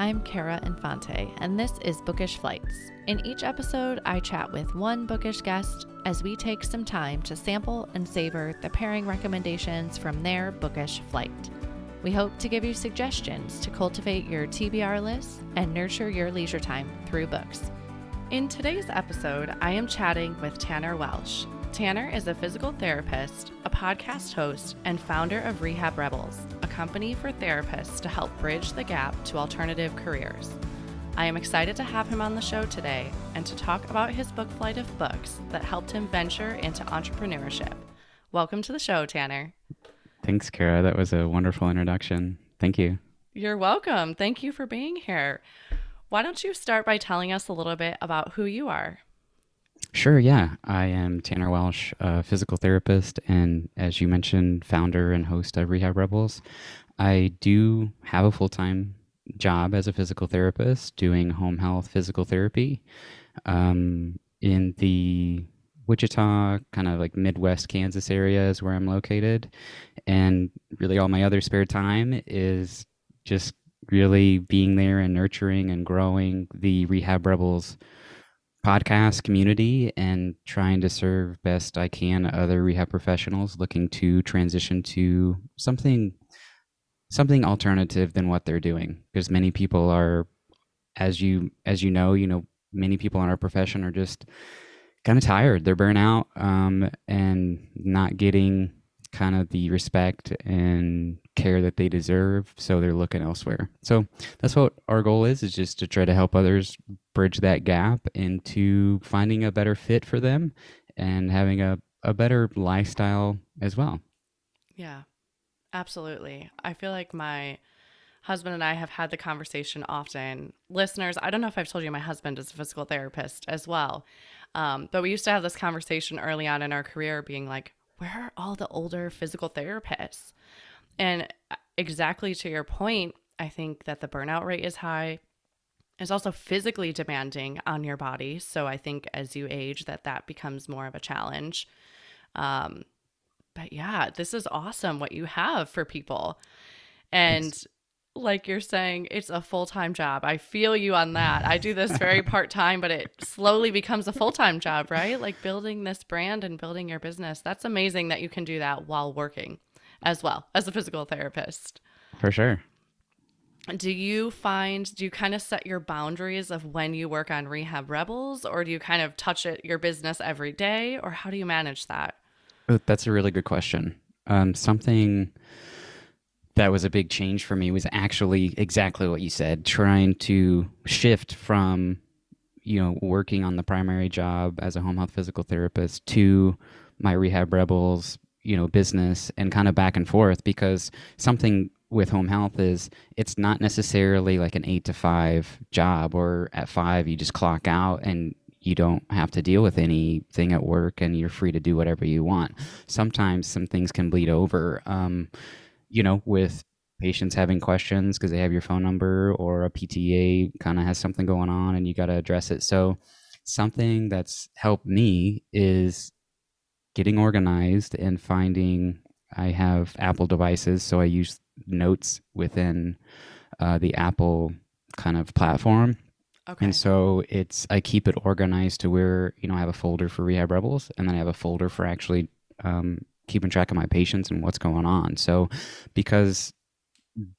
I'm Kara Infante, and this is Bookish Flights. In each episode, I chat with one bookish guest as we take some time to sample and savor the pairing recommendations from their bookish flight. We hope to give you suggestions to cultivate your TBR list and nurture your leisure time through books. In today's episode, I am chatting with Tanner Welsch. Tanner is a physical therapist, a podcast host, and founder of Rehab Rebels, a company for therapists to help bridge the gap to alternative careers. I am excited to have him on the show today and to talk about his book flight of books that helped him venture into entrepreneurship. Welcome to the show, Tanner. Thanks, Kara. That was a wonderful introduction. Thank you. You're welcome. Thank you for being here. Why don't you start by telling us a little bit about who you are? Sure, yeah. I am Tanner Welsch, a physical therapist, and as you mentioned, founder and host of Rehab Rebels. I do have a full time job as a physical therapist doing home health physical therapy um, in the Wichita, kind of like Midwest Kansas area is where I'm located. And really, all my other spare time is just really being there and nurturing and growing the Rehab Rebels podcast community and trying to serve best I can other rehab professionals looking to transition to something something alternative than what they're doing because many people are as you as you know you know many people in our profession are just kind of tired. They're burnt out um, and not getting kind of the respect and care that they deserve. So they're looking elsewhere. So that's what our goal is: is just to try to help others bridge that gap into finding a better fit for them and having a, a better lifestyle as well. Yeah, absolutely. I feel like my husband and I have had the conversation often. Listeners, I don't know if I've told you, my husband is a physical therapist as well. Um, but we used to have this conversation early on in our career, being like, where are all the older physical therapists? And uh, exactly to your point, I think that the burnout rate is high. It's also physically demanding on your body. So I think as you age, that that becomes more of a challenge. Um, but yeah, this is awesome what you have for people. And like you're saying, it's a full time job. I feel you on that. I do this very part time, but it slowly becomes a full time job, right? Like building this brand and building your business. That's amazing that you can do that while working as well as a physical therapist. For sure. Do you find, do you kind of set your boundaries of when you work on Rehab Rebels, or do you kind of touch it, your business every day, or how do you manage that? That's a really good question. Um, something that was a big change for me was actually exactly what you said trying to shift from you know working on the primary job as a home health physical therapist to my rehab rebels you know business and kind of back and forth because something with home health is it's not necessarily like an 8 to 5 job or at 5 you just clock out and you don't have to deal with anything at work and you're free to do whatever you want. Sometimes some things can bleed over. Um, you know, with patients having questions because they have your phone number or a PTA kind of has something going on and you got to address it. So, something that's helped me is getting organized and finding. I have Apple devices, so I use notes within uh, the Apple kind of platform. Okay. And so it's I keep it organized to where you know I have a folder for Rehab Rebels, and then I have a folder for actually um, keeping track of my patients and what's going on. So, because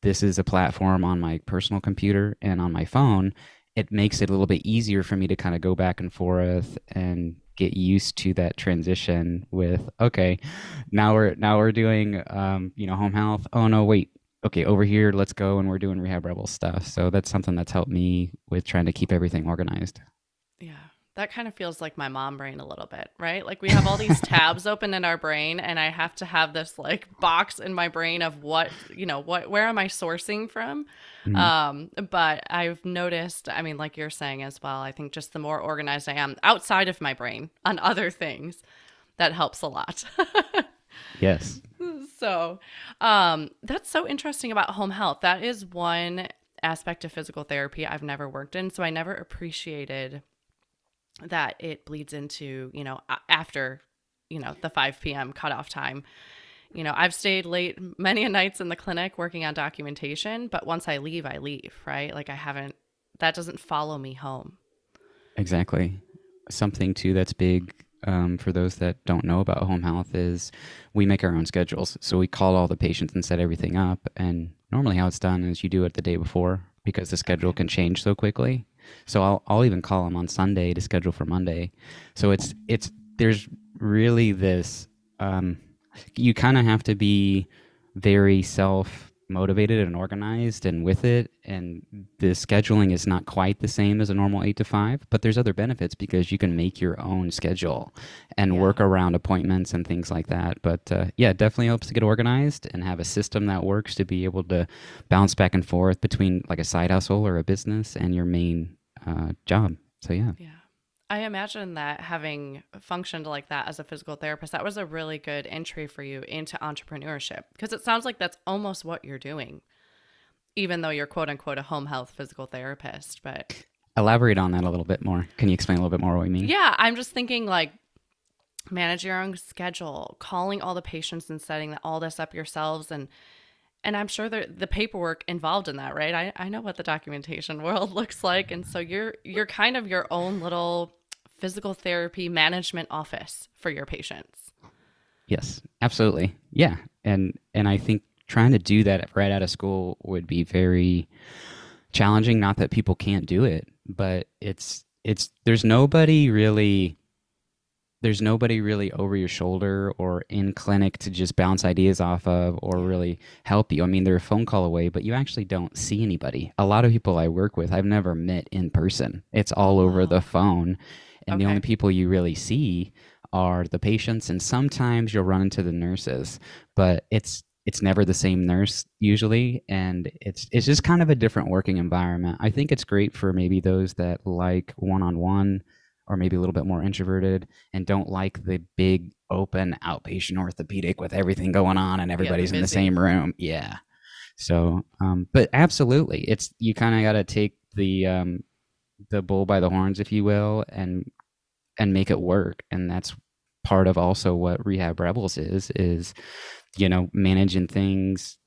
this is a platform on my personal computer and on my phone, it makes it a little bit easier for me to kind of go back and forth and get used to that transition with okay now we're now we're doing um, you know home health. Oh no wait. Okay over here let's go and we're doing rehab rebel stuff. So that's something that's helped me with trying to keep everything organized that kind of feels like my mom brain a little bit, right? Like we have all these tabs open in our brain and I have to have this like box in my brain of what, you know, what where am I sourcing from? Mm-hmm. Um, but I've noticed, I mean, like you're saying as well, I think just the more organized I am outside of my brain on other things, that helps a lot. yes. So, um, that's so interesting about home health. That is one aspect of physical therapy I've never worked in, so I never appreciated that it bleeds into, you know, after, you know, the 5 p.m. cutoff time. You know, I've stayed late many a nights in the clinic working on documentation, but once I leave, I leave, right? Like I haven't that doesn't follow me home. Exactly. Something too that's big um, for those that don't know about home health is we make our own schedules. So we call all the patients and set everything up. And normally, how it's done is you do it the day before because the schedule can change so quickly. So I'll I'll even call them on Sunday to schedule for Monday. So it's it's there's really this um, you kind of have to be very self motivated and organized and with it and the scheduling is not quite the same as a normal 8 to 5 but there's other benefits because you can make your own schedule and yeah. work around appointments and things like that but uh, yeah it definitely helps to get organized and have a system that works to be able to bounce back and forth between like a side hustle or a business and your main uh, job so yeah yeah I imagine that having functioned like that as a physical therapist, that was a really good entry for you into entrepreneurship because it sounds like that's almost what you're doing, even though you're quote unquote a home health physical therapist. But elaborate on that a little bit more. Can you explain a little bit more what you mean? Yeah, I'm just thinking like manage your own schedule, calling all the patients and setting all this up yourselves and and I'm sure the the paperwork involved in that, right? I, I know what the documentation world looks like. And so you're you're kind of your own little physical therapy management office for your patients. Yes, absolutely. Yeah. And and I think trying to do that right out of school would be very challenging not that people can't do it, but it's it's there's nobody really there's nobody really over your shoulder or in clinic to just bounce ideas off of or really help you. I mean, they're a phone call away, but you actually don't see anybody. A lot of people I work with, I've never met in person. It's all over the phone and okay. the only people you really see are the patients and sometimes you'll run into the nurses but it's it's never the same nurse usually and it's it's just kind of a different working environment i think it's great for maybe those that like one-on-one or maybe a little bit more introverted and don't like the big open outpatient orthopedic with everything going on and everybody's yeah, in the same room. Yeah. So um but absolutely it's you kind of got to take the um the bull by the horns, if you will, and and make it work. And that's part of also what Rehab Rebels is is you know managing things,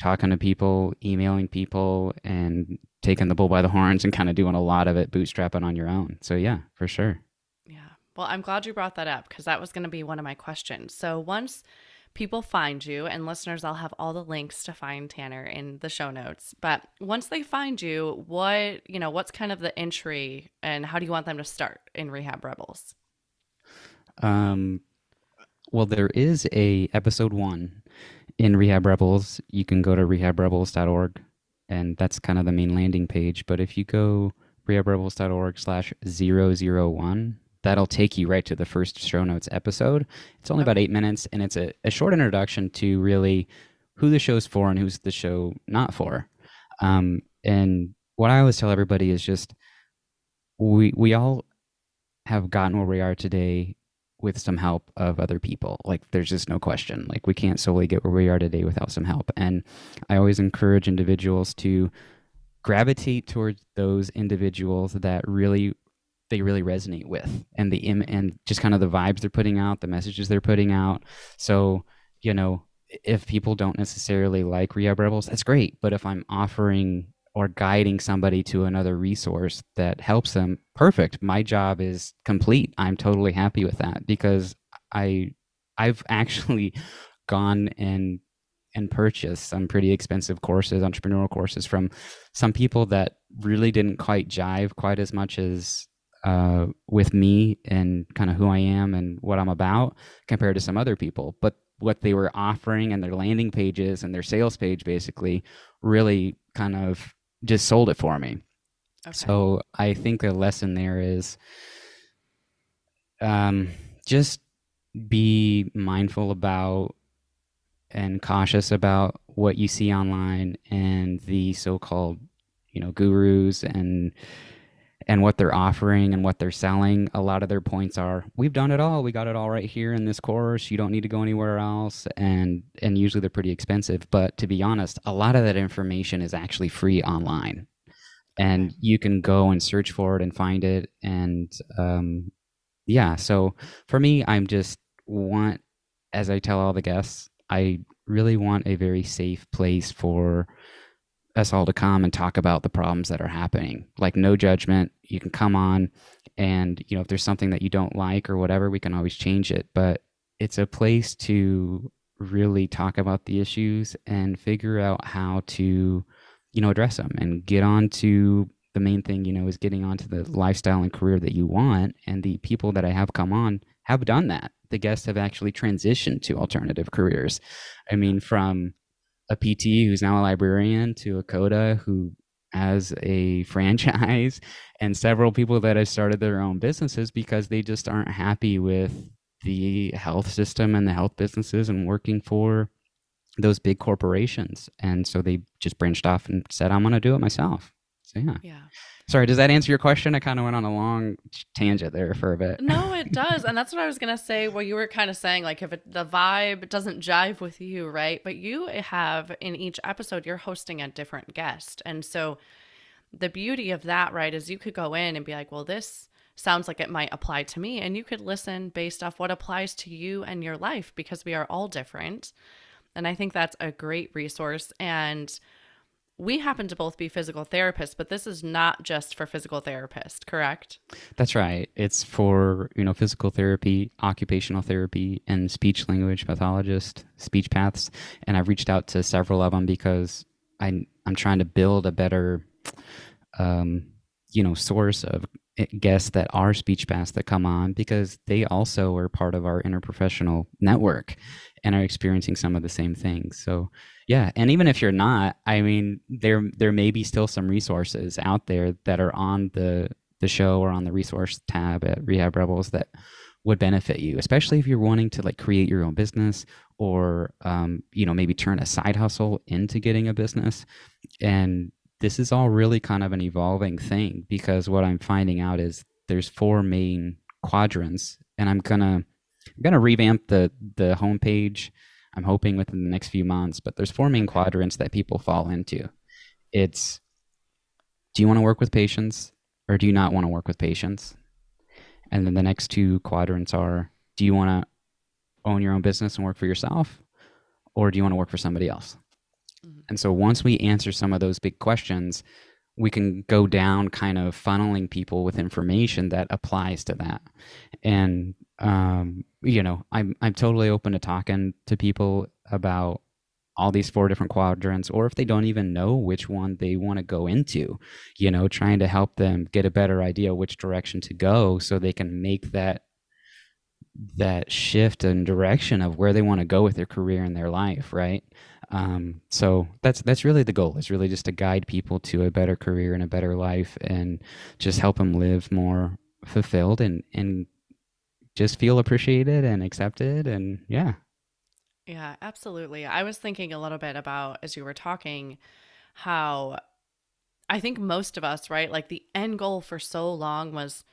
talking to people, emailing people, and taking the bull by the horns and kind of doing a lot of it bootstrapping on your own. So yeah, for sure. Yeah. Well, I'm glad you brought that up because that was going to be one of my questions. So once people find you and listeners i'll have all the links to find tanner in the show notes but once they find you what you know what's kind of the entry and how do you want them to start in rehab rebels um well there is a episode one in rehab rebels you can go to rehabrebels.org and that's kind of the main landing page but if you go rehabrebels.org slash 001 that'll take you right to the first show notes episode. It's only about eight minutes, and it's a, a, short introduction to really who the show's for and who's the show not for. Um, and what I always tell everybody is just we we all have gotten where we are today with some help of other people. Like there's just no question. Like we can't solely get where we are today without some help. And I always encourage individuals to gravitate towards those individuals that really they really resonate with and the Im- and just kind of the vibes they're putting out the messages they're putting out so you know if people don't necessarily like rehab rebels that's great but if i'm offering or guiding somebody to another resource that helps them perfect my job is complete i'm totally happy with that because i i've actually gone and and purchased some pretty expensive courses entrepreneurial courses from some people that really didn't quite jive quite as much as uh, with me and kind of who I am and what I'm about compared to some other people. But what they were offering and their landing pages and their sales page basically really kind of just sold it for me. Okay. So I think the lesson there is um, just be mindful about and cautious about what you see online and the so-called you know gurus and and what they're offering and what they're selling, a lot of their points are, we've done it all. We got it all right here in this course. You don't need to go anywhere else. And and usually they're pretty expensive. But to be honest, a lot of that information is actually free online. And you can go and search for it and find it. And um, yeah, so for me, I'm just want, as I tell all the guests, I really want a very safe place for us all to come and talk about the problems that are happening. Like no judgment. You can come on and you know if there's something that you don't like or whatever, we can always change it, but it's a place to really talk about the issues and figure out how to you know address them and get on to the main thing you know is getting onto the lifestyle and career that you want and the people that i have come on have done that the guests have actually transitioned to alternative careers i mean from a pt who's now a librarian to a COTA who has a franchise and several people that have started their own businesses because they just aren't happy with the health system and the health businesses and working for those big corporations. And so they just branched off and said, I'm going to do it myself. So, yeah. Yeah. Sorry, does that answer your question? I kind of went on a long tangent there for a bit. No, it does. and that's what I was going to say. Well, you were kind of saying, like, if it, the vibe doesn't jive with you, right? But you have in each episode, you're hosting a different guest. And so the beauty of that, right, is you could go in and be like, well, this sounds like it might apply to me. And you could listen based off what applies to you and your life because we are all different. And I think that's a great resource. And we happen to both be physical therapists, but this is not just for physical therapists, correct? That's right. It's for, you know, physical therapy, occupational therapy, and speech language pathologist, speech paths. And I've reached out to several of them because I, I'm trying to build a better, um, you know, source of guests that are speech paths that come on because they also are part of our interprofessional network and are experiencing some of the same things. So yeah, and even if you're not, I mean, there there may be still some resources out there that are on the the show or on the resource tab at Rehab Rebels that would benefit you, especially if you're wanting to like create your own business or um, you know maybe turn a side hustle into getting a business. And this is all really kind of an evolving thing because what I'm finding out is there's four main quadrants, and I'm gonna I'm gonna revamp the the homepage. I'm hoping within the next few months, but there's four main quadrants that people fall into. It's do you want to work with patients or do you not want to work with patients? And then the next two quadrants are do you want to own your own business and work for yourself or do you want to work for somebody else? Mm-hmm. And so once we answer some of those big questions, we can go down kind of funneling people with information that applies to that. And um, you know, I'm I'm totally open to talking to people about all these four different quadrants or if they don't even know which one they want to go into you know trying to help them get a better idea which direction to go so they can make that that shift and direction of where they want to go with their career and their life right um, so that's that's really the goal is really just to guide people to a better career and a better life and just help them live more fulfilled and and just feel appreciated and accepted and yeah. Yeah absolutely. I was thinking a little bit about as you were talking how i think most of us right like the end goal for so long was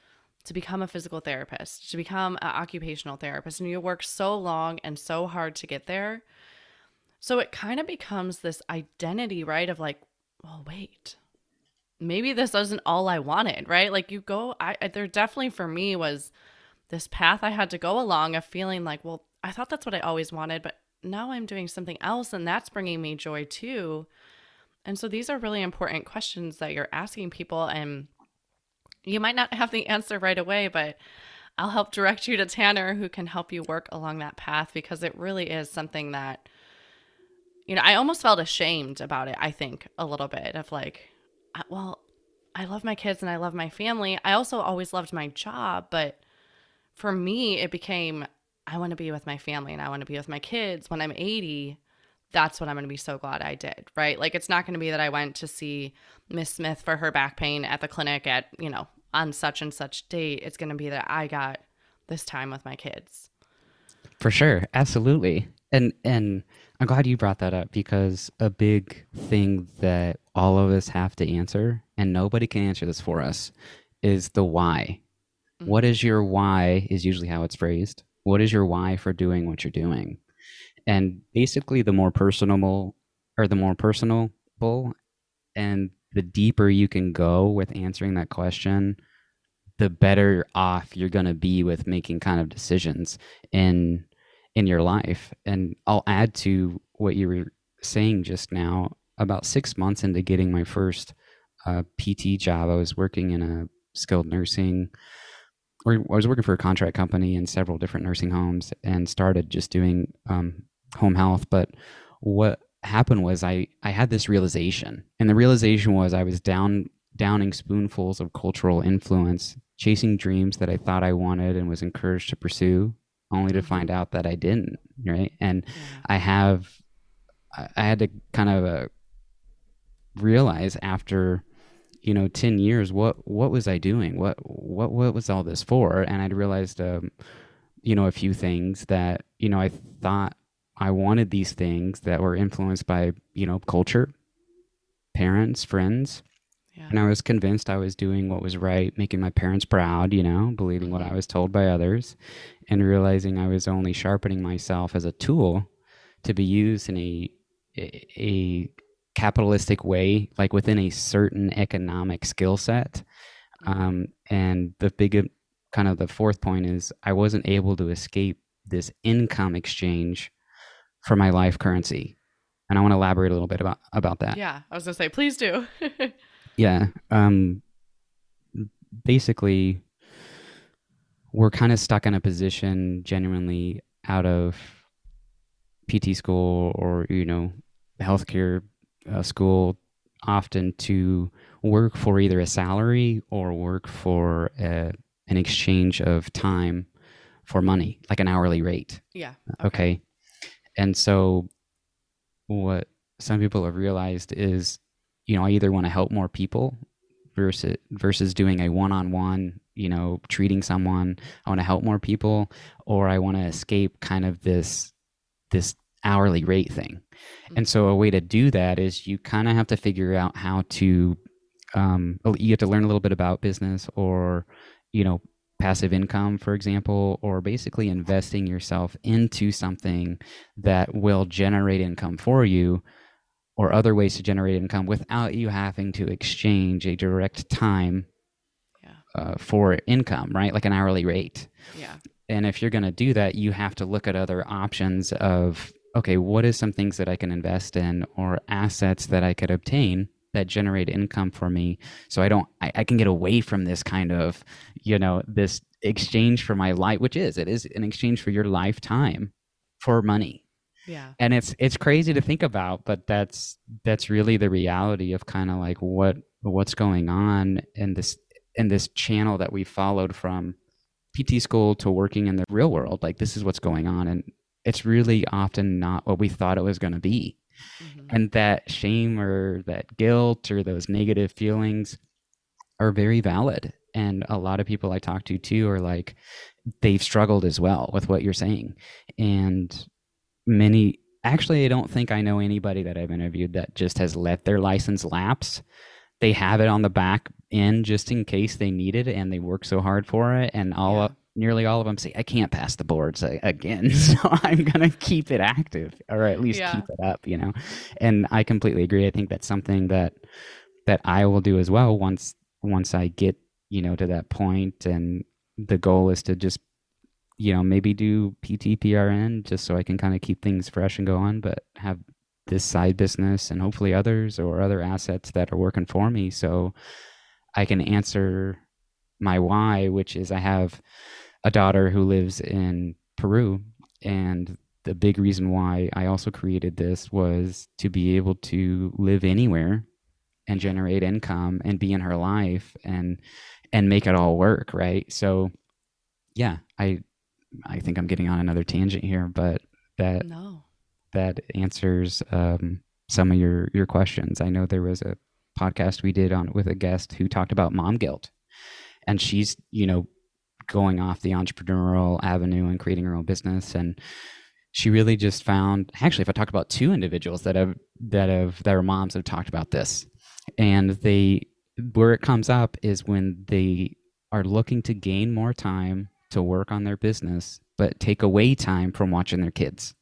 to become a physical therapist to become an occupational therapist and you work so long and so hard to get there so it kind of becomes this identity right of like well wait maybe this isn't all i wanted right like you go i there definitely for me was this path I had to go along of feeling like, well, I thought that's what I always wanted, but now I'm doing something else and that's bringing me joy too. And so these are really important questions that you're asking people and you might not have the answer right away, but I'll help direct you to Tanner who can help you work along that path because it really is something that you know, I almost felt ashamed about it, I think, a little bit of like, well, I love my kids and I love my family. I also always loved my job, but for me, it became I want to be with my family and I want to be with my kids when I'm 80. That's what I'm going to be so glad I did, right? Like, it's not going to be that I went to see Miss Smith for her back pain at the clinic at, you know, on such and such date. It's going to be that I got this time with my kids. For sure. Absolutely. And, and, I'm glad you brought that up because a big thing that all of us have to answer, and nobody can answer this for us, is the why. Mm-hmm. What is your why is usually how it's phrased. What is your why for doing what you're doing? And basically the more personable or the more personable and the deeper you can go with answering that question, the better off you're going to be with making kind of decisions in in your life. And I'll add to what you were saying just now. About six months into getting my first uh, PT job, I was working in a skilled nursing, or I was working for a contract company in several different nursing homes, and started just doing um, home health. But what happened was I I had this realization, and the realization was I was down downing spoonfuls of cultural influence, chasing dreams that I thought I wanted and was encouraged to pursue, only to find out that I didn't. Right, and Yeah. I have I I had to kind of uh, realize after you know 10 years what what was I doing what what what was all this for and I'd realized um you know a few things that you know I thought I wanted these things that were influenced by you know culture parents friends Yeah. and I was convinced I was doing what was right, making my parents proud, you know, believing what I was told by others, and realizing I was only sharpening myself as a tool to be used in a a capitalistic way, like within a certain economic skill set. Um, and the big kind of the fourth point is I wasn't able to escape this income exchange for my life currency. And I want to elaborate a little bit about about that. Yeah. I was gonna say, please do. Yeah. Um basically we're kind of stuck in a position genuinely out of PT school or you know healthcare uh, school often to work for either a salary or work for a, an exchange of time for money like an hourly rate yeah. okay and so what some people have realized is you know i either want to help more people versus versus doing a one-on-one you know treating someone i want to help more people or i want to escape kind of this this hourly rate thing. And so a way to do that is you kind of have to figure out how to um, you have to learn a little bit about business or you know passive income for example or basically investing yourself into something that will generate income for you or other ways to generate income without you having to exchange a direct time Yeah. uh, for income right like an hourly rate Yeah. and if you're going to do that you have to look at other options of okay what is some things that i can invest in or assets that i could obtain that generate income for me so i don't I, I can get away from this kind of you know this exchange for my life which is it is an exchange for your lifetime for money Yeah. and it's it's crazy to think about but that's that's really the reality of kind of like what what's going on in this in this channel that we followed from PT school to working in the real world like this is what's going on and it's really often not what we thought it was going to be Mhm. and that shame or that guilt or those negative feelings are very valid and a lot of people i talk to too are like they've struggled as well with what you're saying and many actually i don't think i know anybody that i've interviewed that just has let their license lapse they have it on the back end just in case they need it and they work so hard for it and all Yeah. nearly all of them say i can't pass the boards again so i'm going to keep it active or at least Yeah. keep it up you know and i completely agree i think that's something that that i will do as well once once i get you know to that point and the goal is to just you know maybe do pt prn just so i can kind of keep things fresh and go on but have this side business and hopefully others or other assets that are working for me so i can answer my why which is i have a daughter who lives in peru and the big reason why i also created this was to be able to live anywhere and generate income and be in her life and and make it all work right? So yeah i i think i'm getting on another tangent here but that No. that answers um, some of your your questions. I know there was a podcast we did on with a guest who talked about mom guilt, and she's you know going off the entrepreneurial avenue and creating her own business, and she really just found actually if I talk about two individuals that have that have that are moms have talked about this, and they where it comes up is when they are looking to gain more time to work on their business, but take away time from watching their kids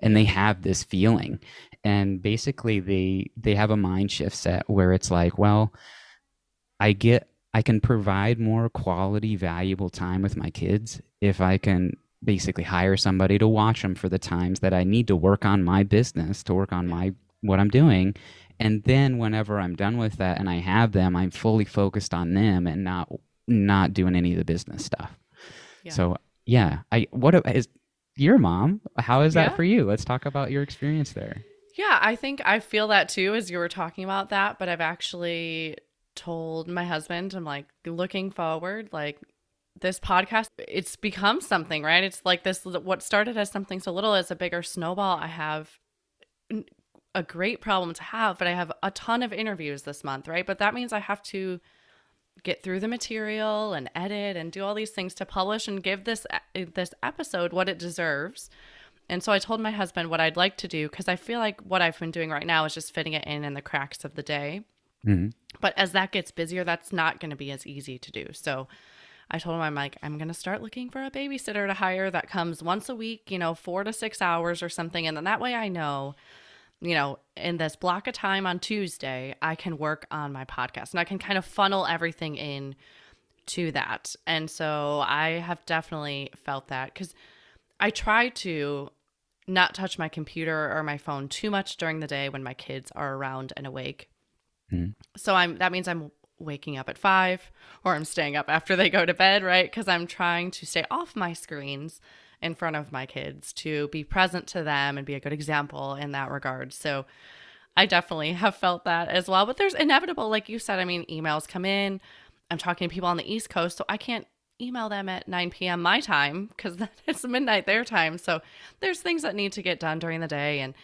and they have this feeling and basically they they have a mind shift set where it's like well i get i can provide more quality valuable time with my kids if i can basically hire somebody to watch them for the times that I need to work on my business, to work on my what I'm doing. And then whenever I'm done with that and I have them, I'm fully focused on them and not not doing any of the business stuff. Yeah. So yeah, I what is your mom? How is that yeah. for you? Let's talk about your experience there. Yeah, I think I feel that too as you were talking about that, but I've actually told my husband, I'm like looking forward, like this podcast, it's become something, right? It's like this, what started as something so little as a bigger snowball. I have a great problem to have, but I have a ton of interviews this month, right? But that means I have to get through the material and edit and do all these things to publish and give this this episode what it deserves. And so I told my husband what I'd like to do because I feel like what I've been doing right now is just fitting it in in the cracks of the day. Mm-hmm. But as that gets busier, that's not going to be as easy to do. So I told him, I'm like, I'm going to start looking for a babysitter to hire that comes once a week, you know, four to six hours or something. And then that way I know, you know, in this block of time on Tuesday, I can work on my podcast and I can kind of funnel everything in to that. And so I have definitely felt that because I try to not touch my computer or my phone too much during the day when my kids are around and awake. Mm. So I'm that means I'm waking up at 5 or I'm staying up after they go to bed, right? Cuz I'm trying to stay off my screens in front of my kids to be present to them and be a good example in that regard. So I definitely have felt that as well, but there's inevitable like you said, I mean emails come in. I'm talking to people on the East Coast, so I can't email them at 9 p.m. my time because it's midnight their time. So there's things that need to get done during the day and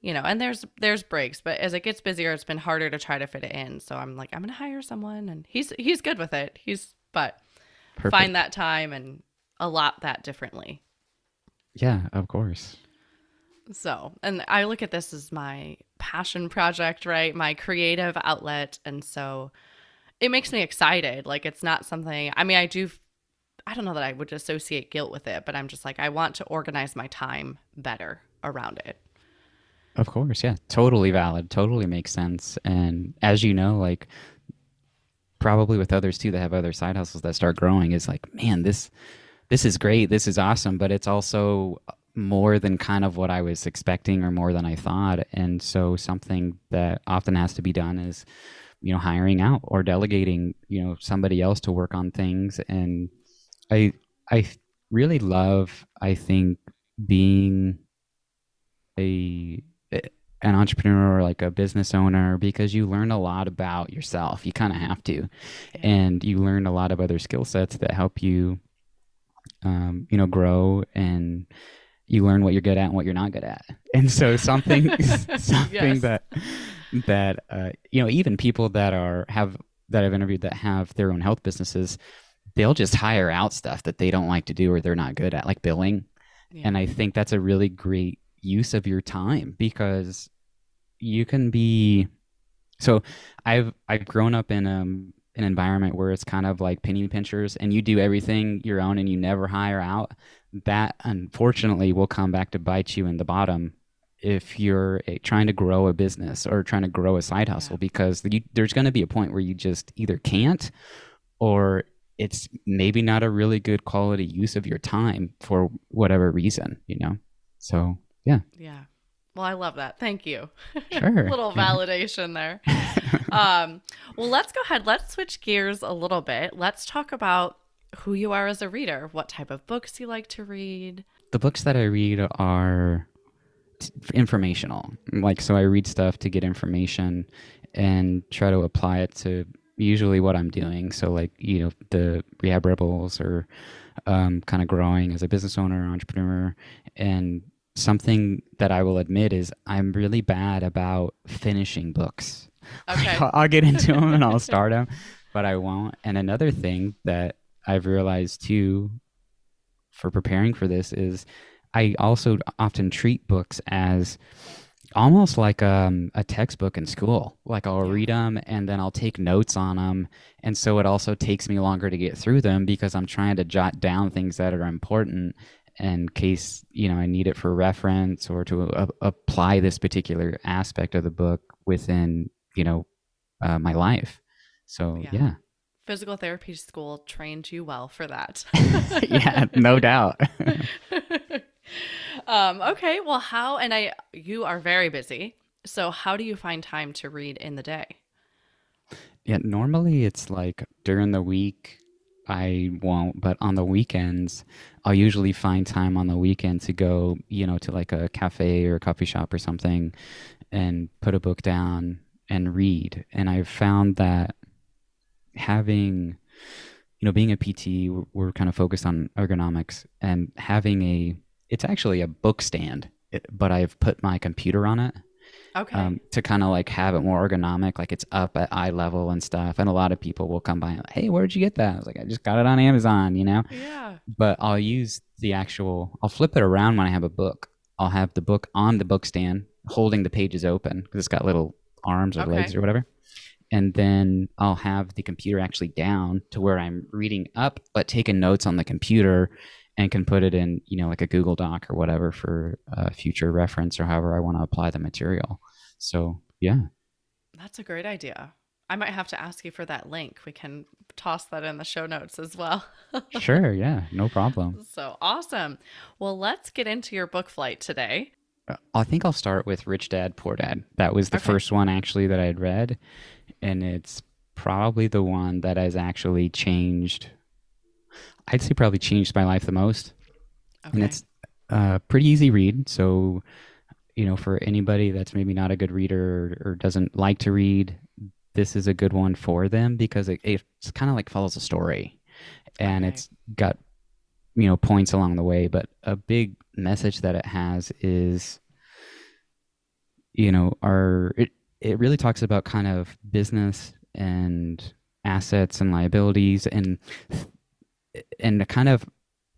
you know, and there's there's breaks, but as it gets busier, it's been harder to try to fit it in. So I'm like, I'm gonna hire someone, and he's he's good with it. He's but Perfect. find that time and allot that differently. Yeah, of course. So, and I look at this as my passion project, right? My creative outlet, and so it makes me excited. Like it's not something. I mean, I do. I don't know that I would associate guilt with it, but I'm just like I want to organize my time better around it. Of course, yeah. Totally valid. Totally makes sense. And as you know, like probably with others too that have other side hustles that start growing is like, man, this this is great. This is awesome, but it's also more than kind of what I was expecting or more than I thought. And so something that often has to be done is, you know, hiring out or delegating, you know, somebody else to work on things. And I I really love, I think, being a an entrepreneur or like a business owner because you learn a lot about yourself. You kind of have to, and you learn a lot of other skill sets that help you, um, you know, grow and you learn what you're good at and what you're not good at. And so something, something yes. that that uh, you know, even people that are have that I've interviewed that have their own health businesses, they'll just hire out stuff that they don't like to do or they're not good at, like billing. Yeah. And I think that's a really great use of your time because you can be so I've I've grown up in um an environment where it's kind of like penny pinchers and you do everything your own and you never hire out that unfortunately will come back to bite you in the bottom if you're a, trying to grow a business or trying to grow a side hustle yeah. because you, there's going to be a point where you just either can't or it's maybe not a really good quality use of your time for whatever reason you know so yeah. Yeah. Well, I love that. Thank you. Sure. little validation there. um, well, let's go ahead. Let's switch gears a little bit. Let's talk about who you are as a reader, what type of books you like to read. The books that I read are t- informational. Like, so I read stuff to get information and try to apply it to usually what I'm doing. So, like, you know, the Rehab Rebels or um, kind of growing as a business owner, entrepreneur, and something that I will admit is I'm really bad about finishing books. Okay. I'll, I'll get into them and I'll start them, but I won't. And another thing that I've realized too for preparing for this is I also often treat books as almost like um, a textbook in school. Like I'll read them and then I'll take notes on them. And so it also takes me longer to get through them because I'm trying to jot down things that are important in case you know I need it for reference or to uh, apply this particular aspect of the book within you know uh, my life. So yeah. yeah. physical therapy school trained you well for that. yeah, no doubt. um, okay, well, how, and I, you are very busy. So, how do you find time to read in the day? Yeah, normally it's like during the week, I won't, but on the weekends, I'll usually find time on the weekend to go, you know, to like a cafe or a coffee shop or something and put a book down and read. And I've found that having, you know, being a PT, we're, we're kind of focused on ergonomics and having a, it's actually a book stand, eh, but I've put my computer on it Okay. um, to kind of like have it more ergonomic, like it's up at eye level and stuff. And a lot of people will come by and hey, where'd you get that? I was like, I just got it on Amazon, you know. yeah. But I'll use the actual. I'll flip it around when I have a book. I'll have the book on the book stand, holding the pages open because it's got little arms or Okay. legs or whatever. And then I'll have the computer actually down to where I'm reading up, but taking notes on the computer and can put it in, you know, like a Google Doc or whatever for uh, future reference or however I want to apply the material. So, yeah. That's a great idea. I might have to ask you for that link. We can toss that in the show notes as well. Sure. Yeah. No problem. So awesome. Well, let's get into your book flight today. Uh, I think I'll start with Rich Dad Poor Dad. That was the Okay. first one actually that I had read, and it's probably the one that has actually changed. I'd say probably changed my life the most, Okay. and it's a pretty easy read. So, you know, for anybody that's maybe not a good reader or, or doesn't like to read, this is a good one for them because it, it's kind of like follows a story, and Okay. it's got you know points along the way. But a big message that it has is you know our it, it really talks about kind of business and assets and liabilities and and the kind of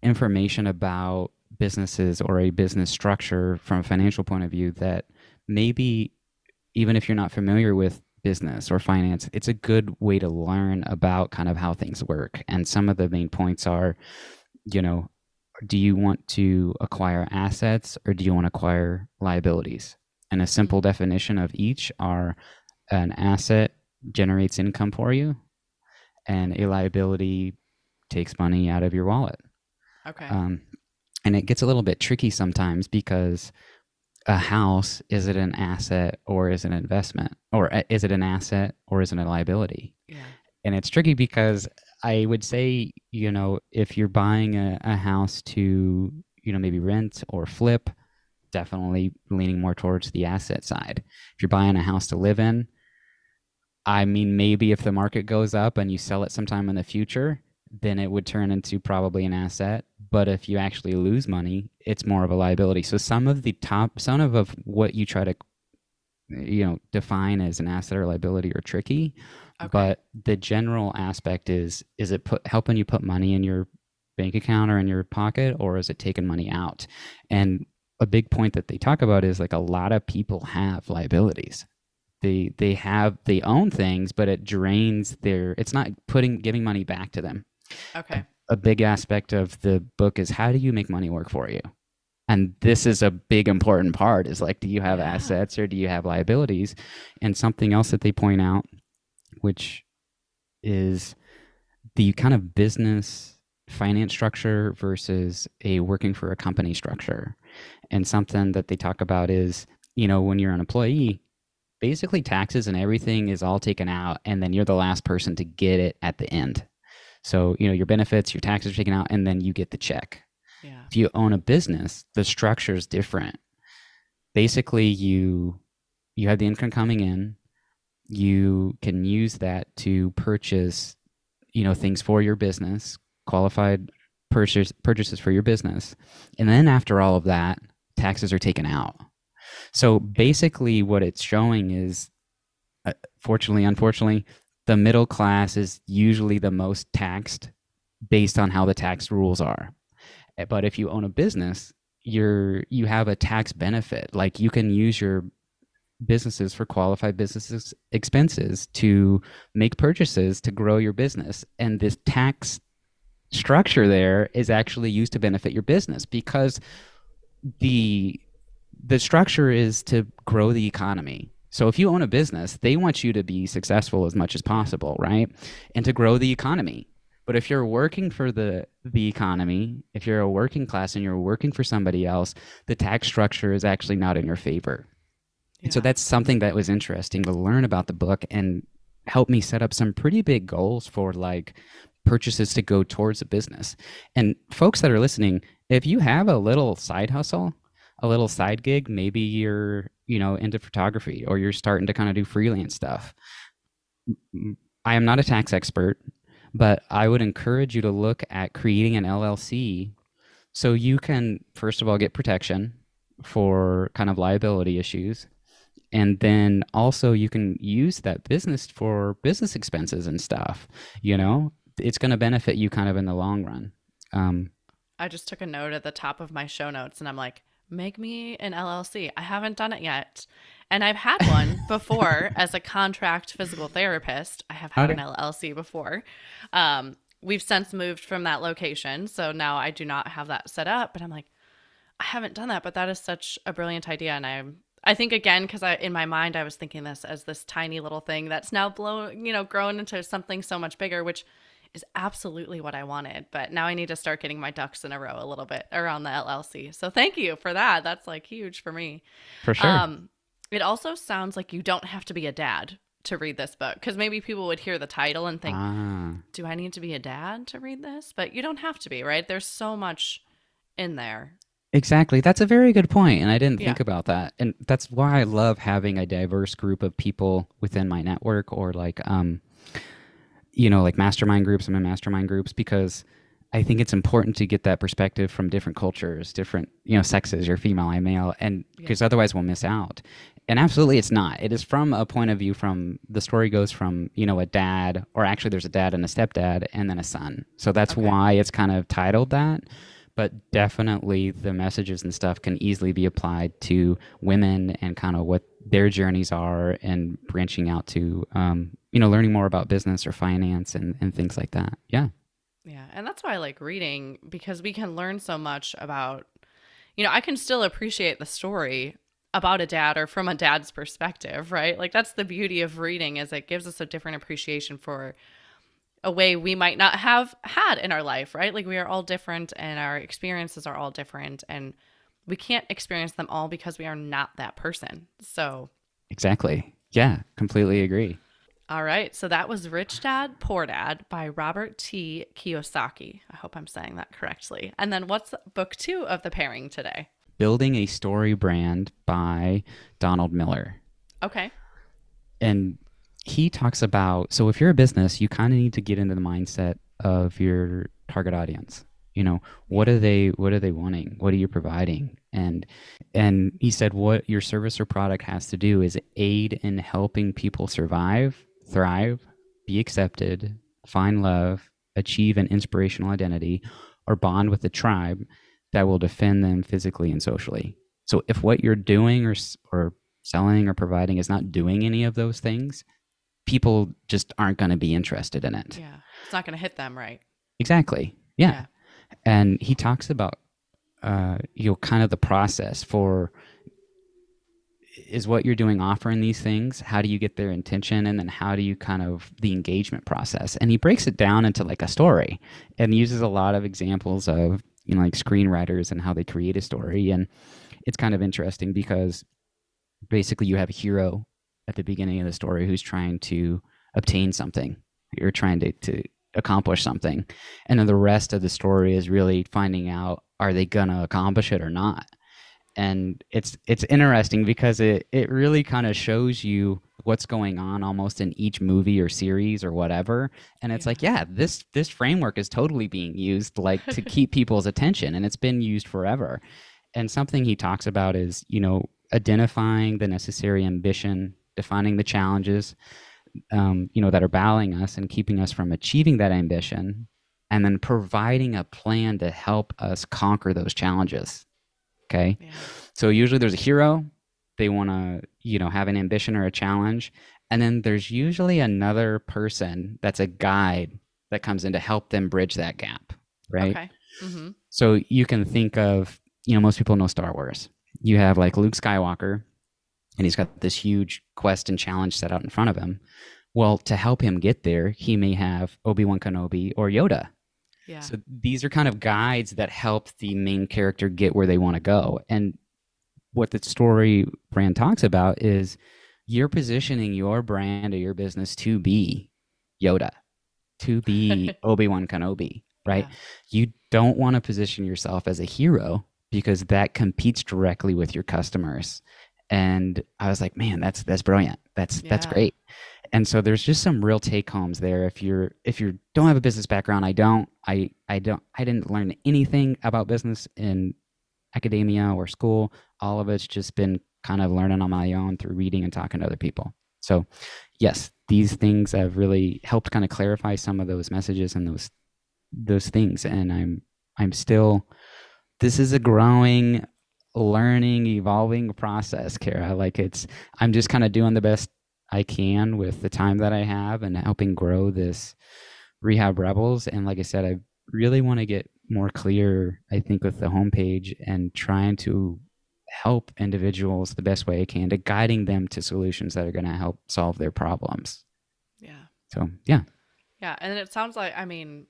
information about businesses or a business structure from a financial point of view that maybe even if you're not familiar with business or finance it's a good way to learn about kind of how things work. And some of the main points are you know do you want to acquire assets or do you want to acquire liabilities? And a simple definition of each are an asset generates income for you and a liability takes money out of your wallet Okay. um, and it gets a little bit tricky sometimes because a house is it an asset or is it an investment or uh, is it an asset or is it a liability yeah. and it's tricky because I would say, you know, if you're buying a, a house to, you know, maybe rent or flip, definitely leaning more towards the asset side. If you're buying a house to live in, I mean, maybe if the market goes up and you sell it sometime in the future, then it would turn into probably an asset. But if you actually lose money, it's more of a liability. So some of the top, some of, of what you try to, you know, define as an asset or liability are tricky Okay. but the general aspect is is it put helping you put money in your bank account or in your pocket or is it taking money out and a big point that they talk about is like a lot of people have liabilities they they have they own things but it drains their it's not putting giving money back to them okay. a big aspect of the book is how do you make money work for you and this is a big important part is like do you have Yeah. assets or do you have liabilities and something else that they point out which is the kind of business finance structure versus a working for a company structure and something that they talk about is you know when you're an employee basically taxes and everything is all taken out and then you're the last person to get it at the end so, you know, your benefits, your taxes are taken out, and then you get the check. Yeah. If you own a business, the structure is different. Basically, you you have the income coming in, you can use that to purchase, you know, things for your business, qualified purchase, purchases for your business. And then after all of that, taxes are taken out. So basically what it's showing is uh, fortunately, unfortunately, the middle class is usually the most taxed based on how the tax rules are. Uh, But if you own a business, you're you have a tax benefit. Like you can use your businesses for qualified businesses expenses to make purchases to grow your business. And this tax structure there is actually used to benefit your business because the the structure is to grow the economy So if you own a business, they want you to be successful as much as possible, right? And to grow the economy. But if you're working for the the economy, if you're a working class and you're working for somebody else, the tax structure is actually not in your favor. Yeah. And so that's something that was interesting to learn about the book and help me set up some pretty big goals for like purchases to go towards a business. And folks that are listening, if you have a little side hustle, a little side gig, maybe you're, you know, into photography or you're starting to kind of do freelance stuff. I am not a tax expert, but I would encourage you to look at creating an LLC so you can first of all get protection for kind of liability issues and then also you can use that business for business expenses and stuff you know it's going to benefit you kind of in the long run. Um, I just took a note at the top of my show notes and I'm like, make me an LLC. I haven't done it yet. And I've had one before as a contract physical therapist. I have had an LLC before. Um, we've since moved from that location. So now I do not have that set up. But I'm like, I haven't done that. But that is such a brilliant idea. And I'm I think again because I in my mind I was thinking this as this tiny little thing that's now blown, you know, grown into something so much bigger, which is absolutely what I wanted. But now I need to start getting my ducks in a row a little bit around the LLC. So thank you for that. That's like huge for me. For sure. Um, it also sounds like you don't have to be a dad to read this book because maybe people would hear the title and think, ah. do I need to be a dad to read this? But you don't have to be, right? There's so much in there. Exactly. That's a very good point, and I didn't think yeah. about that. And that's why I love having a diverse group of people within my network or like um you know, like mastermind groups. I'm in mastermind groups because I think it's important to get that perspective from different cultures, different, you know, sexes, you're female, I'm male, and because yeah. otherwise we'll miss out. And absolutely it's not. It is from a point of view from the story goes from, you know, a dad, or actually there's a dad and a stepdad and then a son. So that's okay. why it's kind of titled that. But definitely the messages and stuff can easily be applied to women and kind of what their journeys are and branching out to um, you know learning more about business or finance and, and things like that. Yeah. Yeah and that's why i like reading because we can learn so much about you know i can still appreciate the story about a dad or from a dad's perspective right? Like that's the beauty of reading is it gives us a different appreciation for a way we might not have had in our life right like we are all different and our experiences are all different and we can't experience them all because we are not that person. So, exactly. Yeah, completely agree. All right. So that was Rich Dad, Poor Dad by Robert T. Kiyosaki. I hope I'm saying that correctly. And then what's book two of the pairing today? Building a Story Brand by Donald Miller. Okay. And he talks about so if you're a business, you kind of need to get into the mindset of your target audience. You know what are they what are they wanting? What are you providing? And and he said what your service or product has to do is aid in helping people survive thrive be accepted find love achieve an inspirational identity or bond with a tribe that will defend them physically and socially. So if what you're doing or or selling or providing is not doing any of those things people just aren't going to be interested in it. Yeah. It's not going to hit them right? Exactly. Yeah. yeah. And he talks about uh, you know kind of the process for is what you're doing offering these things? How do you get their intention? And then how do you kind of the engagement process? And he breaks it down into like a story and uses a lot of examples of you know like screenwriters and how they create a story. And it's kind of interesting because basically you have a hero at the beginning of the story who's trying to obtain something you're trying to, to accomplish something. And then the rest of the story is really finding out are they gonna accomplish it or not? And it's it's interesting because it it really kind of shows you what's going on almost in each movie or series or whatever. And it's yeah. like yeah this this framework is totally being used like to keep people's attention and it's been used forever. And something he talks about is you know identifying the necessary ambition defining the challenges um, you know, that are battling us and keeping us from achieving that ambition, and then providing a plan to help us conquer those challenges. Okay. Yeah. So usually there's a hero. They want to, you know, have an ambition or a challenge. And then there's usually another person that's a guide that comes in to help them bridge that gap. Right. Okay. Mm-hmm. So you can think of, you know, most people know Star Wars. You have like Luke Skywalker, and he's got this huge quest and challenge set out in front of him. Well, to help him get there, he may have Obi Wan Kenobi or Yoda. Yeah. So these are kind of guides that help the main character get where they want to go. And what the story brand talks about is you're positioning your brand or your business to be Yoda, to be Obi Wan Kenobi, right? Yeah. You don't want to position yourself as a hero because that competes directly with your customers. And I was like, man, that's that's brilliant. That's that's great. And so there's just some real take homes there. If you're if you don't have a business background, I don't. I I don't. I didn't learn anything about business in academia or school. All of it's just been kind of learning on my own through reading and talking to other people. So, yes, these things have really helped kind of clarify some of those messages and those those things. And I'm I'm still. This is a growing, learning, evolving process, Kara. Like it's. I'm just kind of doing the best I can with the time that I have and helping grow this rehab rebels. And like I said, I really want to get more clear, I think, with the homepage and trying to help individuals the best way I can to guiding them to solutions that are going to help solve their problems. Yeah. So, yeah. Yeah, and it sounds like I mean,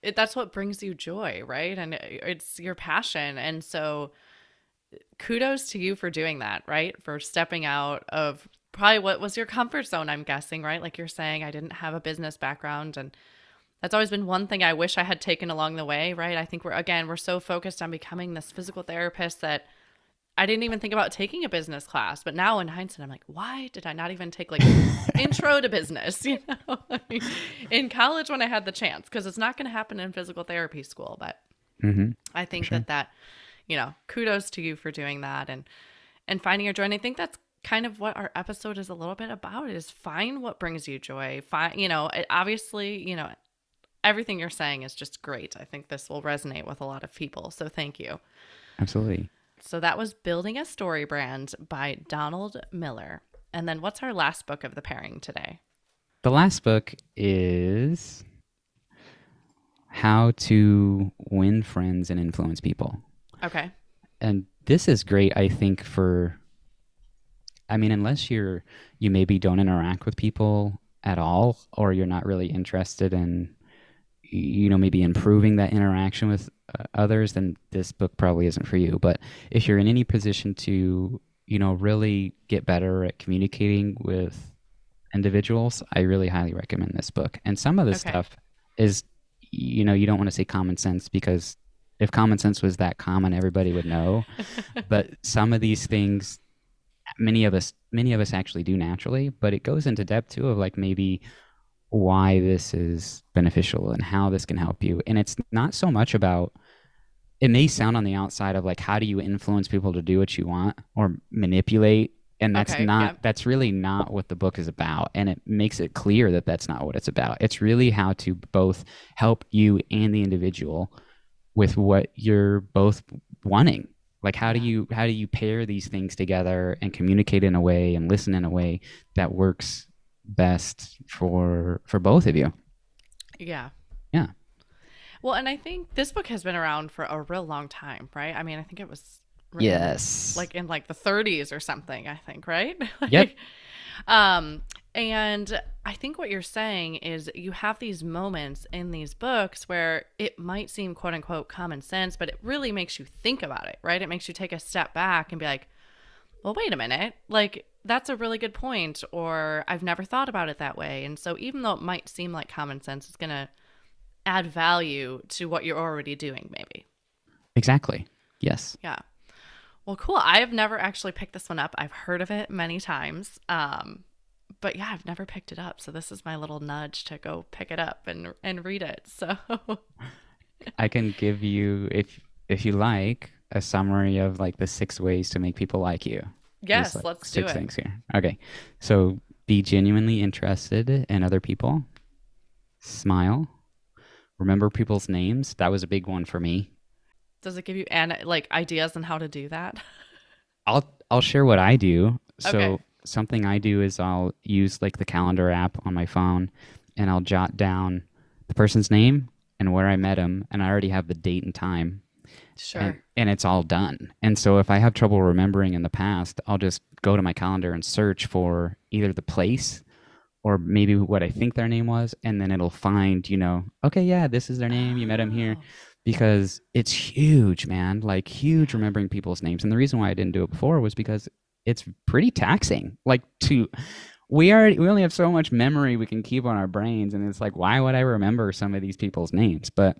it, that's what brings you joy, right? And it, it's your passion, and so kudos to you for doing that, right? For stepping out of probably what was your comfort zone. I'm guessing, right? Like you're saying, I didn't have a business background, and that's always been one thing I wish I had taken along the way, right? I think we're again we're so focused on becoming this physical therapist that I didn't even think about taking a business class, but now in hindsight, I'm like, why did I not even take like intro to business? You know, I mean, in college when I had the chance, because it's not going to happen in physical therapy school. But hmm I think Sure. that that, you know, kudos to you for doing that and and finding your joy. And I think that's kind of what our episode is a little bit about: is find what brings you joy. Find, you know, it, obviously, you know, everything you're saying is just great. I think this will resonate with a lot of people. So thank you. Absolutely. So that was Building a Story Brand by Donald Miller. And then what's our last book of the pairing today? The last book is How to Win Friends and Influence People. Okay. and this is great i think for i mean unless you're you maybe don't interact with people at all or you're not really interested in you know maybe improving that interaction with uh, others then this book probably isn't for you but if you're in any position to you know really get better at communicating with individuals i really highly recommend this book and some of this Okay. stuff is you know you don't want to say common sense because if common sense was that common everybody would know. But some of these things many of us many of us actually do naturally but it goes into depth too of like maybe why this is beneficial and how this can help you. And it's not so much about it may sound on the outside of like how do you influence people to do what you want or manipulate? And that's Okay, not yeah. that's really not what the book is about. And it makes it clear that that's not what it's about. It's really how to both help you and the individual with what you're both wanting like how do you how do you pair these things together and communicate in a way and listen in a way that works best for for both of you Yeah. Yeah. Well, and I think this book has been around for a real long time, right? I mean, I think it was yes like in like the 30s or something, I think, right? Yep. Um and I think what you're saying is you have these moments in these books where it might seem quote unquote common sense, but it really makes you think about it, right? It makes you take a step back and be like, well, wait a minute. Like, that's a really good point, or I've never thought about it that way. And so, even though it might seem like common sense, it's going to add value to what you're already doing, maybe. exactly yes Yeah. Well, cool. I have never actually picked this one up. I've heard of it many times. Um, but yeah, I've never picked it up. So this is my little nudge to go pick it up and and read it. So I can give you if if you like a summary of like the six ways to make people like you. yes, like, let's do six it. things here. Okay. So be genuinely interested in other people. Smile. Remember people's names. That was a big one for me. Does it give you an like ideas on how to do that? I'll I'll share what I do. So Okay. Something I do is I'll use like the calendar app on my phone and I'll jot down the person's name and where I met him and I already have the date and time. Sure. and, and it's all done. And so if I have trouble remembering in the past, I'll just go to my calendar and search for either the place or maybe what I think their name was, and then it'll find, you know, okay, yeah, this is their name. You met him here Oh. because it's huge, man. Like huge remembering people's names. And the reason why I didn't do it before was because it's pretty taxing. Like to we already we only have so much memory we can keep on our brains and it's like why would I remember some of these people's names? But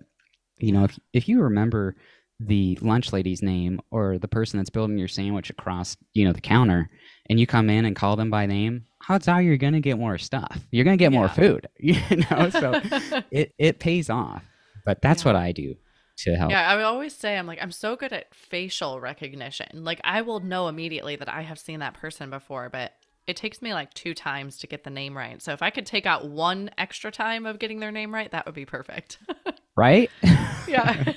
you know, if if you remember the lunch lady's name or the person that's building your sandwich across, you know, the counter and you come in and call them by name, odds are you're going to get more stuff. You're going to get more food, you know? So it it pays off. But that's Yeah. what I do to help. Yeah, I would always say I'm like I'm so good at facial recognition. Like I will know immediately that I have seen that person before, but it takes me like two times to get the name right. So if I could take out one extra time of getting their name right, that would be perfect. Right? yeah.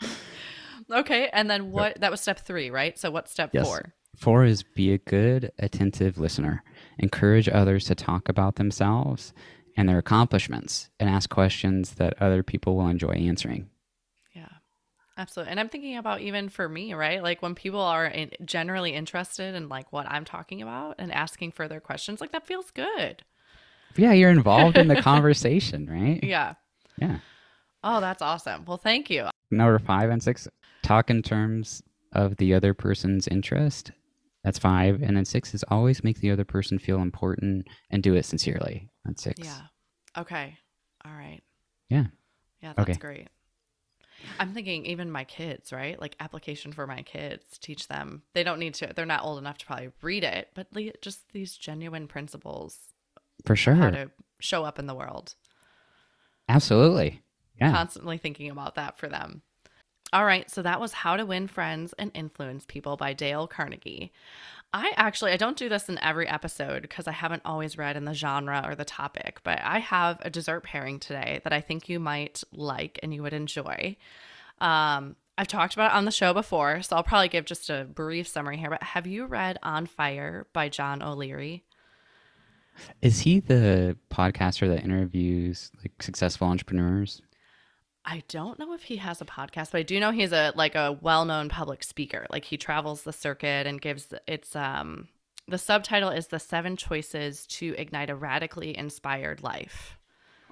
okay, and then what that was step 3, right? So what's step Yes. 4? Four is be a good, attentive listener. Encourage others to talk about themselves and their accomplishments and ask questions that other people will enjoy answering. Absolutely. And I'm thinking about even for me, right? Like when people are in, generally interested in like what I'm talking about and asking further questions, like that feels good. Yeah, you're involved in the conversation, right? Yeah. Yeah. Oh, that's awesome. Well, thank you. Number five and six, talk in terms of the other person's interest. That's five. And then six is always make the other person feel important and do it sincerely. That's six. Yeah. Okay. All right. Yeah. Yeah, that's Okay. great. I'm thinking even my kids, right? Like application for my kids, teach them. They don't need to, they're not old enough to probably read it, but just these genuine principles, For sure. how to show up in the world. Absolutely. Yeah. Constantly thinking about that for them. All right, so that was How to Win Friends and Influence People by Dale Carnegie. I actually I don't do this in every episode because I haven't always read in the genre or the topic, but I have a dessert pairing today that I think you might like and you would enjoy. Um, I've talked about it on the show before, so I'll probably give just a brief summary here. But have you read On Fire by John O'Leary? Is he the podcaster that interviews like successful entrepreneurs? I don't know if he has a podcast, but I do know he's a like a well-known public speaker. Like he travels the circuit and gives it's um the subtitle is the seven choices to ignite a radically inspired life.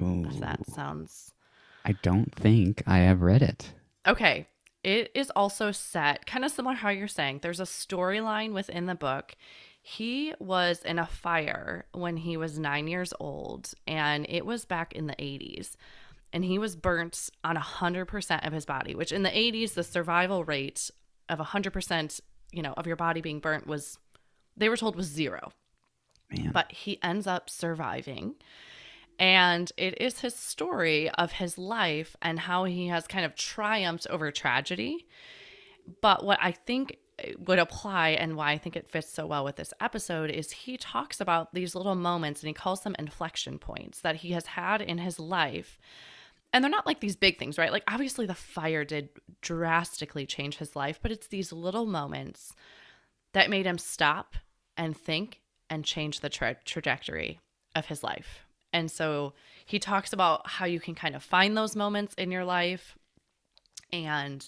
If that sounds I don't think I have read it. Okay. It is also set kind of similar how you're saying. There's a storyline within the book. He was in a fire when he was nine years old, and it was back in the 80s. And he was burnt on 100% of his body, which in the 80s, the survival rate of 100%, you know, of your body being burnt was, they were told was zero Man. but he ends up surviving. And it is his story of his life and how he has kind of triumphed over tragedy. But what I think would apply and why I think it fits so well with this episode is he talks about these little moments and he calls them inflection points that he has had in his life. And they're not like these big things, right? Like, obviously, the fire did drastically change his life, but it's these little moments that made him stop and think and change the tra- trajectory of his life. And so he talks about how you can kind of find those moments in your life. And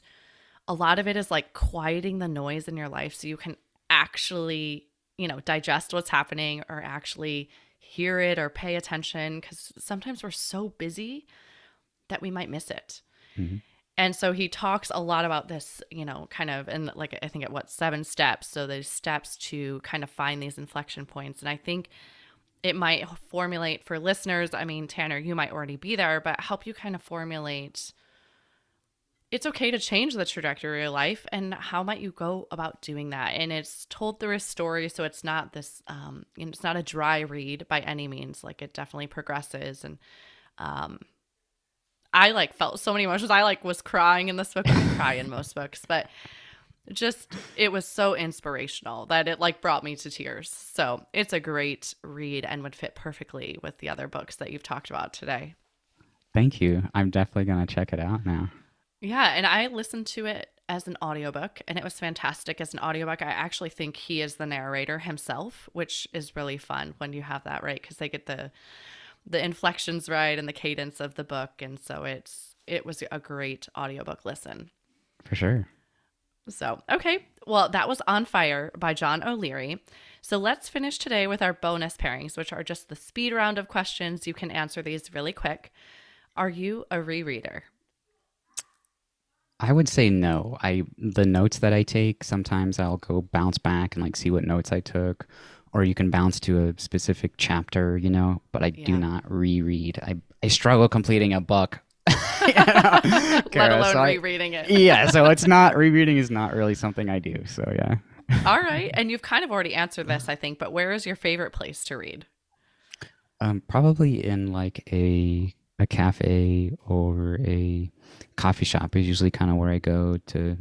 a lot of it is like quieting the noise in your life so you can actually, you know, digest what's happening or actually hear it or pay attention. Because sometimes we're so busy that we might miss it. Mhm. And so he talks a lot about this, you know, kind of, and like I think at what seven steps. So there's steps to kind of find these inflection points. And I think it might formulate for listeners. I mean, Tanner, you might already be there, but help you kind of formulate it's okay to change the trajectory of your life and how might you go about doing that and it's told through a story so it's not this um you know, it's not a dry read by any means like it definitely progresses and um i like felt so many emotions i like was crying in this book i cry in most books but just it was so inspirational that it like brought me to tears so it's a great read and would fit perfectly with the other books that you've talked about today Thank you. I'm definitely going to check it out now. Yeah, and I listened to it as an audiobook and it was fantastic as an audiobook. I actually think he is the narrator himself, which is really fun when you have that right cuz they get the the inflections right and the cadence of the book and so it's it was a great audiobook listen. For sure. So, okay. Well, that was On Fire by John O'Leary. So let's finish today with our bonus pairings, which are just the speed round of questions. You can answer these really quick. Are you a rereader? I would say no. I the notes that I take, sometimes I'll go bounce back and like see what notes I took, or you can bounce to a specific chapter, you know. But I do not reread. I I struggle completing a book. Let alone so I- rereading it. yeah, so it's not rereading is not really something I do. So yeah. All right. And you've kind of already answered this, I think, but where is your favorite place to read? Um, probably in like a a cafe or a coffee shop is usually kind of where I go to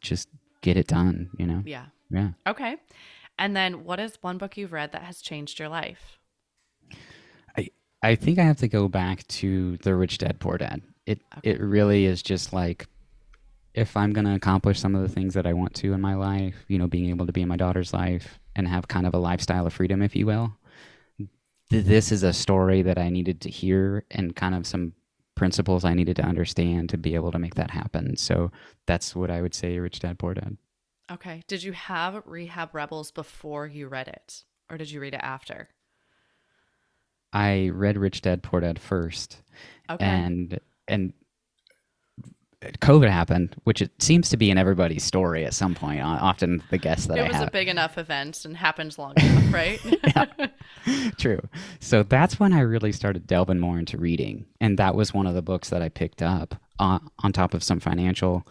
just get it done. You know. Yeah. Yeah. Okay. And then what is one book you've read that has changed your life? I I think I have to go back to the Rich Dad Poor Dad. It Okay. it really is just like if I'm gonna accomplish some of the things that I want to in my life, you know, being able to be in my daughter's life and have kind of a lifestyle of freedom, if you will. th- This is a story that I needed to hear and kind of some principles I needed to understand to be able to make that happen. So that's what I would say, Rich Dad Poor Dad. Okay. Did you have Rehab Rebels before you read it, or did you read it after? I read Rich Dad Poor Dad first, Okay. and and COVID happened, which it seems to be in everybody's story at some point. uh, Often the guests that it I was have. a big enough event and happened long enough, right? True. So that's when I really started delving more into reading, and that was one of the books that I picked up on, on top of some financial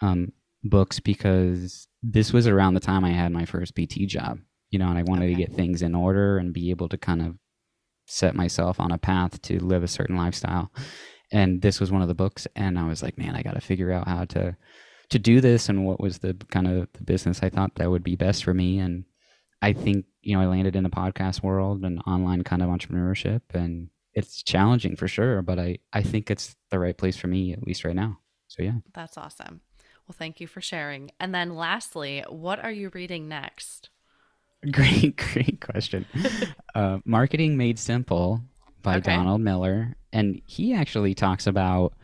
um, books because this was around the time I had my first PT job, you know, and I wanted Okay. to get things in order and be able to kind of set myself on a path to live a certain lifestyle. And this was one of the books, and I was like, man, I got to figure out how to to do this and what was the kind of the business I thought that would be best for me and I think you know I landed in the podcast world and online kind of entrepreneurship, and it's challenging for sure. But I I think it's the right place for me at least right now. So yeah, That's awesome. Well, thank you for sharing. And then lastly, what are you reading next? great great question. uh, Marketing Made Simple by Okay. Donald Miller, and he actually talks about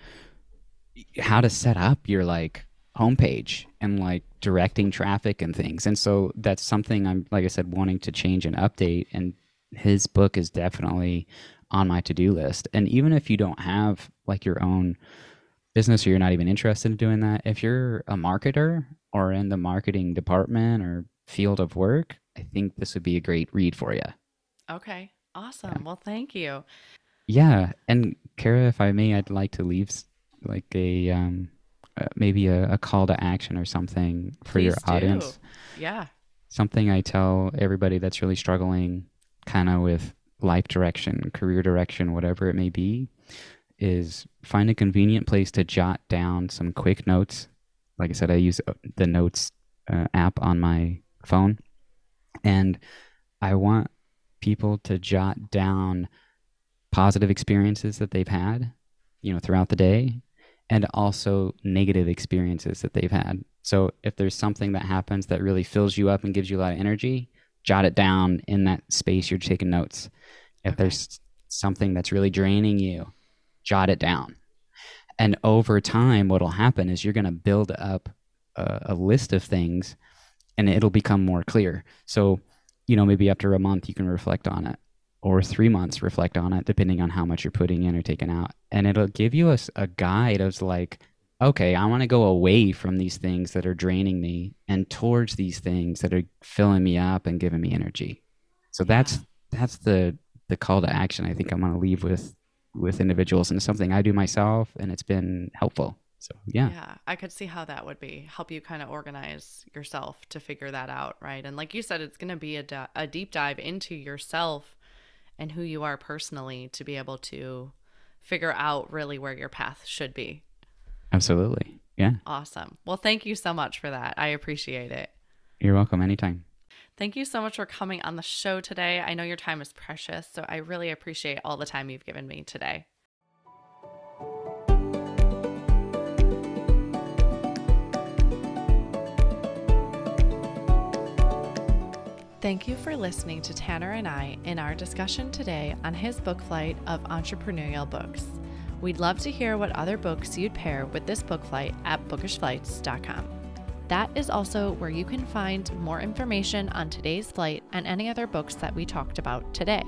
how to set up your like homepage and like directing traffic and things. And so that's something I'm like I said wanting to change and update and his book is definitely on my to-do list. And even if you don't have like your own business or you're not even interested in doing that, if you're a marketer or in the marketing department or field of work, I think this would be a great read for you. Okay. Awesome. Well, thank you. Yeah, and Kara, if I may, I'd like to leave like a um, uh, maybe a, a call to action or something for your do. audience. Yeah. Something I tell everybody that's really struggling, kind of with life direction, career direction, whatever it may be, is find a convenient place to jot down some quick notes. Like I said, I use uh, the notes uh, app on my phone, and I want people to jot down positive experiences that they've had, you know, throughout the day, and also negative experiences that they've had. So if there's something that happens that really fills you up and gives you a lot of energy, jot it down in that space you're taking notes. If Okay. there's something that's really draining you, jot it down. And over time, what'll happen is you're going to build up a, a list of things and it'll become more clear. So, you know, maybe after a month, you can reflect on it or three months reflect on it depending on how much you're putting in or taking out and it'll give you a, a guide of like okay i want to go away from these things that are draining me and towards these things that are filling me up and giving me energy so that's that's the the call to action i think i'm going to leave with with individuals and it's something i do myself and it's been helpful so yeah Yeah, I could see how that would be help you kind of organize yourself to figure that out, right? And like you said, it's going to be a, di- a deep dive into yourself and who you are personally to be able to figure out really where your path should be. absolutely yeah Awesome. Well, thank you so much for that. I appreciate it. you're welcome anytime Thank you so much for coming on the show today. I know your time is precious, so I really appreciate all the time you've given me today. Thank you for listening to Tanner and I in our discussion today on his book flight of entrepreneurial books. We'd love to hear what other books you'd pair with this book flight at bookishflights.com. That is also where you can find more information on today's flight and any other books that we talked about today.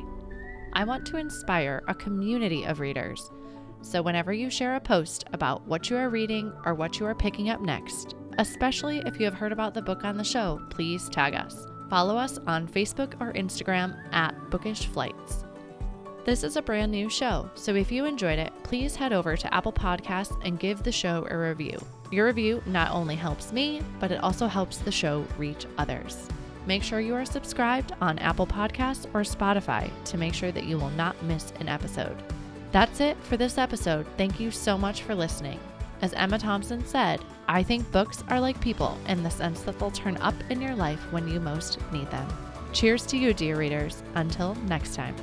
I want to inspire a community of readers. So, whenever you share a post about what you are reading or what you are picking up next, especially if you have heard about the book on the show, please tag us. Follow us on Facebook or Instagram at Bookish Flights. This is a brand new show, so if you enjoyed it, please head over to Apple Podcasts and give the show a review. Your review not only helps me, but it also helps the show reach others. Make sure you are subscribed on Apple Podcasts or Spotify to make sure that you will not miss an episode. That's it for this episode. Thank you so much for listening. As Emma Thompson said, I think books are like people in the sense that they'll turn up in your life when you most need them. Cheers to you, dear readers. Until next time.